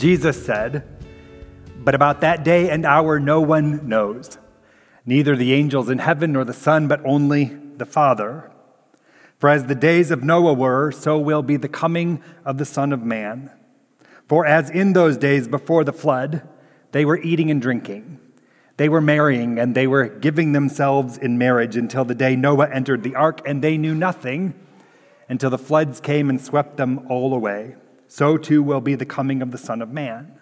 Jesus said, But about that day and hour no one knows, neither the angels in heaven nor the Son, but only the Father. For as the days of Noah were, so will be the coming of the Son of Man. For as in those days before the flood, they were eating and drinking, they were marrying, and they were giving themselves in marriage until the day Noah entered the ark, and they knew nothing until the floods came and swept them all away so too will be the coming of the Son of Man.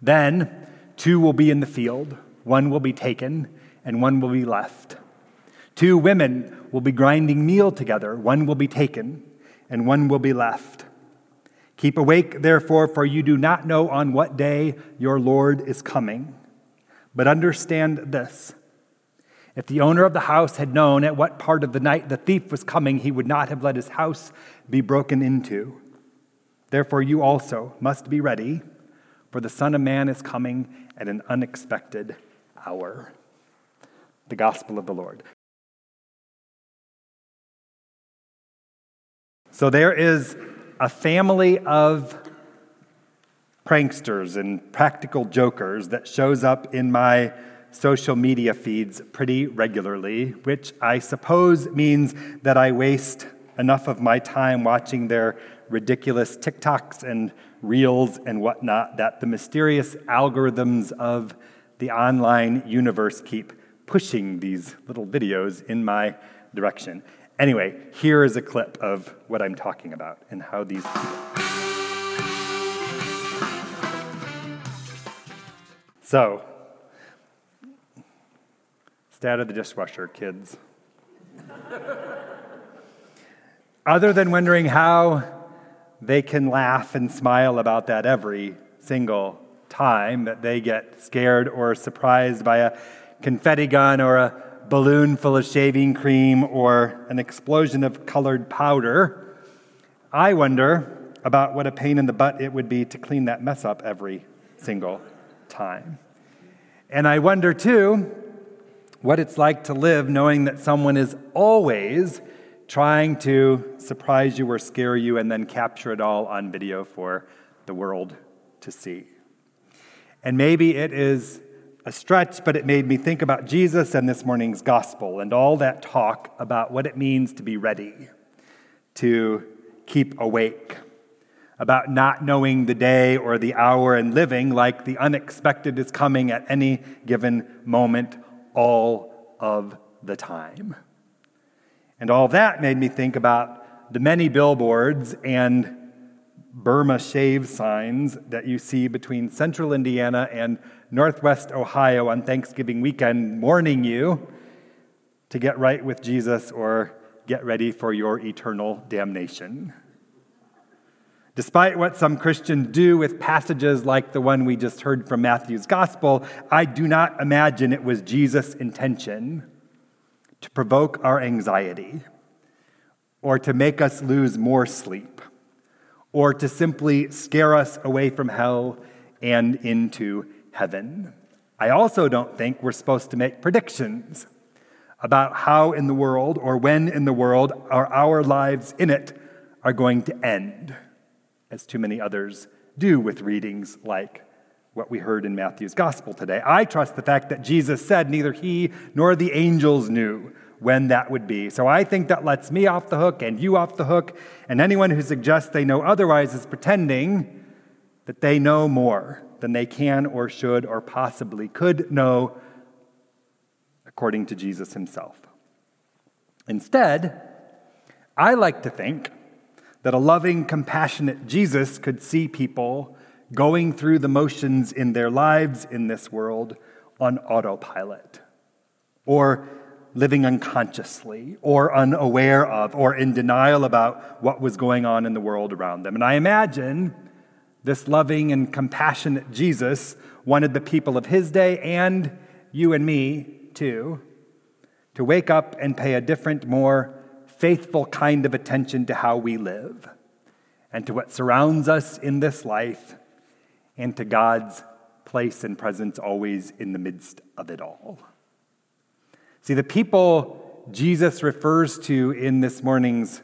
Then two will be in the field, one will be taken, and one will be left. Two women will be grinding meal together, one will be taken, and one will be left. Keep awake, therefore, for you do not know on what day your Lord is coming. But understand this if the owner of the house had known at what part of the night the thief was coming, he would not have let his house be broken into. Therefore, you also must be ready, for the Son of Man is coming at an unexpected hour. The Gospel of the Lord. So there is a family of pranksters and practical jokers that shows up in my social media feeds pretty regularly, which I suppose means that I waste enough of my time watching their ridiculous TikToks and reels and whatnot that the mysterious algorithms of the online universe keep pushing these little videos in my direction. Anyway, here is a clip of what I'm talking about and how these. So, stay out of the dishwasher, kids. Other than wondering how they can laugh and smile about that every single time that they get scared or surprised by a confetti gun or a balloon full of shaving cream or an explosion of colored powder. I wonder about what a pain in the butt it would be to clean that mess up every single time. And I wonder too what it's like to live knowing that someone is always trying to surprise you or scare you and then capture it all on video for the world to see. And maybe it is a stretch, but it made me think about Jesus and this morning's gospel and all that talk about what it means to be ready, to keep awake, about not knowing the day or the hour and living like the unexpected is coming at any given moment all of the time. And all that made me think about the many billboards and Burma shave signs that you see between central Indiana and northwest Ohio on Thanksgiving weekend, warning you to get right with Jesus or get ready for your eternal damnation. Despite what some Christians do with passages like the one we just heard from Matthew's gospel, I do not imagine it was Jesus' intention to provoke our anxiety, or to make us lose more sleep, or to simply scare us away from hell and into heaven. I also don't think we're supposed to make predictions about how in the world or when in the world are our lives in it are going to end, as too many others do with readings like what we heard in Matthew's gospel today. I trust the fact that Jesus said neither he nor the angels knew when that would be. So I think that lets me off the hook and you off the hook, and anyone who suggests they know otherwise is pretending that they know more than they can or should or possibly could know according to Jesus himself. Instead, I like to think that a loving, compassionate Jesus could see people going through the motions in their lives in this world on autopilot, or living unconsciously, or unaware of, or in denial about what was going on in the world around them. And I imagine this loving and compassionate Jesus wanted the people of his day and you and me too to wake up and pay a different, more faithful kind of attention to how we live and to what surrounds us in this life and to God's place and presence always in the midst of it all. See, the people Jesus refers to in this morning's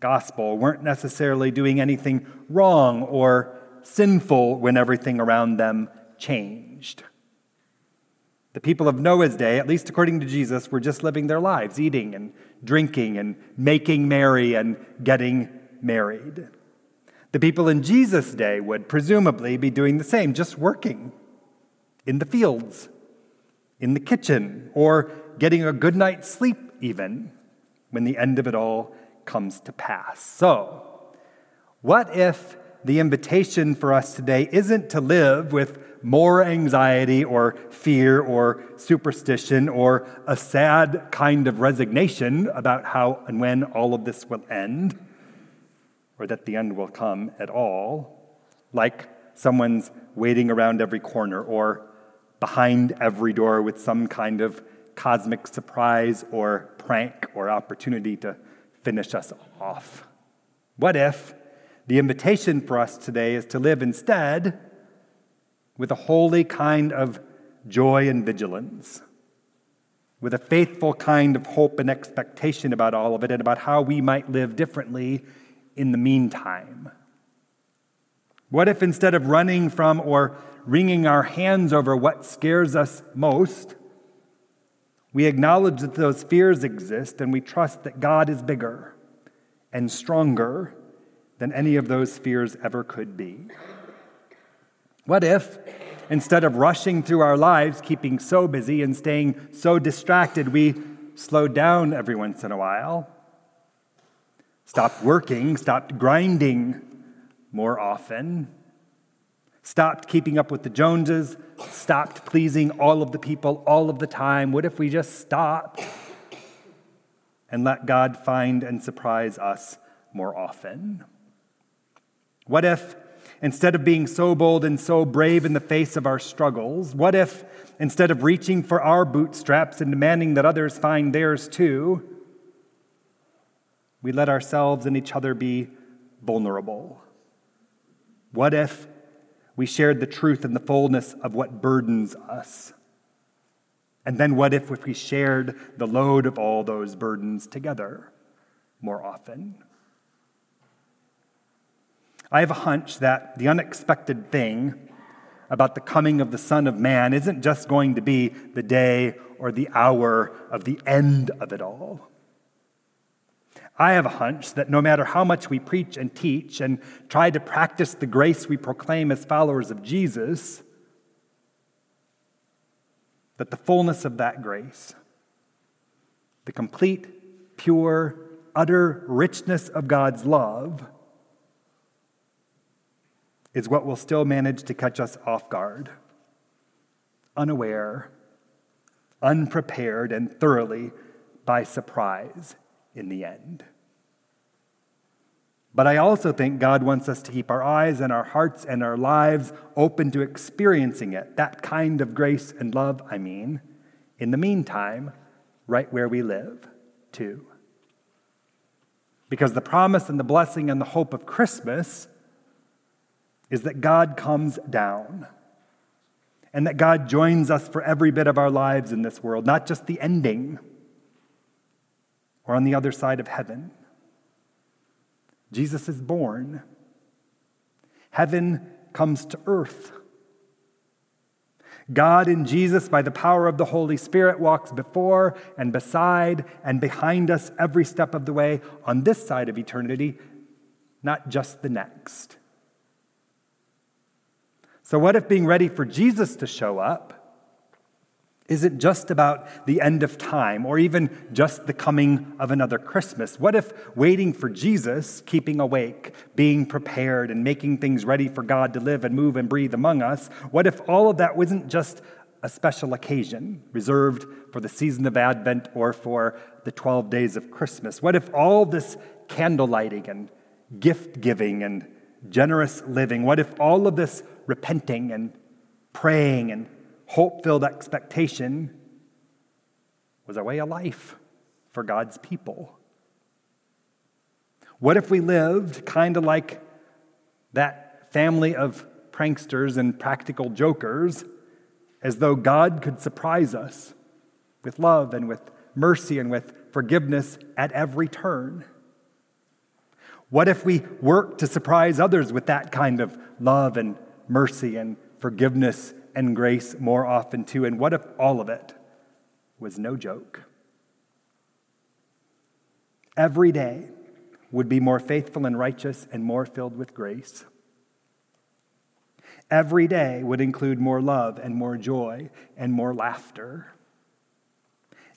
gospel weren't necessarily doing anything wrong or sinful when everything around them changed. The people of Noah's day, at least according to Jesus, were just living their lives, eating and drinking and making merry and getting married. The people in Jesus' day would presumably be doing the same, just working in the fields, in the kitchen, or getting a good night's sleep, even when the end of it all comes to pass. So, what if the invitation for us today isn't to live with more anxiety or fear or superstition or a sad kind of resignation about how and when all of this will end, or that the end will come at all, like someone's waiting around every corner or behind every door with some kind of cosmic surprise or prank or opportunity to finish us off. What if the invitation for us today is to live instead with a holy kind of joy and vigilance, with a faithful kind of hope and expectation about all of it and about how we might live differently in the meantime? What if instead of running from or wringing our hands over what scares us most, we acknowledge that those fears exist and we trust that God is bigger and stronger than any of those fears ever could be. What if, instead of rushing through our lives, keeping so busy and staying so distracted, we slowed down every once in a while, stopped working, stopped grinding more often, stopped keeping up with the Joneses, stopped pleasing all of the people all of the time? What if we just stopped and let God find and surprise us more often? What if, instead of being so bold and so brave in the face of our struggles, what if, instead of reaching for our bootstraps and demanding that others find theirs too, we let ourselves and each other be vulnerable? What if we shared the truth and the fullness of what burdens us? And then what if, if we shared the load of all those burdens together more often? I have a hunch that the unexpected thing about the coming of the Son of Man isn't just going to be the day or the hour of the end of it all. I have a hunch that no matter how much we preach and teach and try to practice the grace we proclaim as followers of Jesus, that the fullness of that grace, the complete, pure, utter richness of God's love, is what will still manage to catch us off guard, unaware, unprepared, and thoroughly by surprise in the end. But I also think God wants us to keep our eyes and our hearts and our lives open to experiencing it, that kind of grace and love, I mean, in the meantime, right where we live, too. Because the promise and the blessing and the hope of Christmas is that God comes down and that God joins us for every bit of our lives in this world, not just the ending or on the other side of heaven. Jesus is born. Heaven comes to earth. God in Jesus, by the power of the Holy Spirit, walks before and beside and behind us every step of the way on this side of eternity, not just the next. So, what if being ready for Jesus to show up isn't just about the end of time or even just the coming of another Christmas? What if waiting for Jesus, keeping awake, being prepared, and making things ready for God to live and move and breathe among us, what if all of that wasn't just a special occasion reserved for the season of Advent or for the 12 days of Christmas? What if all this candle lighting and gift giving and generous living, what if all of this repenting and praying and hope filled expectation was a way of life for God's people. What if we lived kind of like that family of pranksters and practical jokers, as though God could surprise us with love and with mercy and with forgiveness at every turn? What if we work to surprise others with that kind of love and mercy and forgiveness and grace more often too? And what if all of it was no joke? Every day would be more faithful and righteous and more filled with grace. Every day would include more love and more joy and more laughter.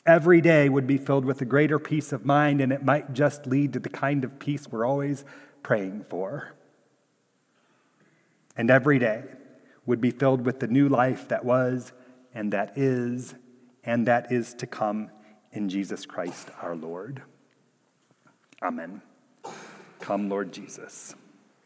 Every day would be filled with a greater peace of mind, and it might just lead to the kind of peace we're always praying for. And every day would be filled with the new life that was, and that is, and that is to come in Jesus Christ our Lord. Amen. Come, Lord Jesus.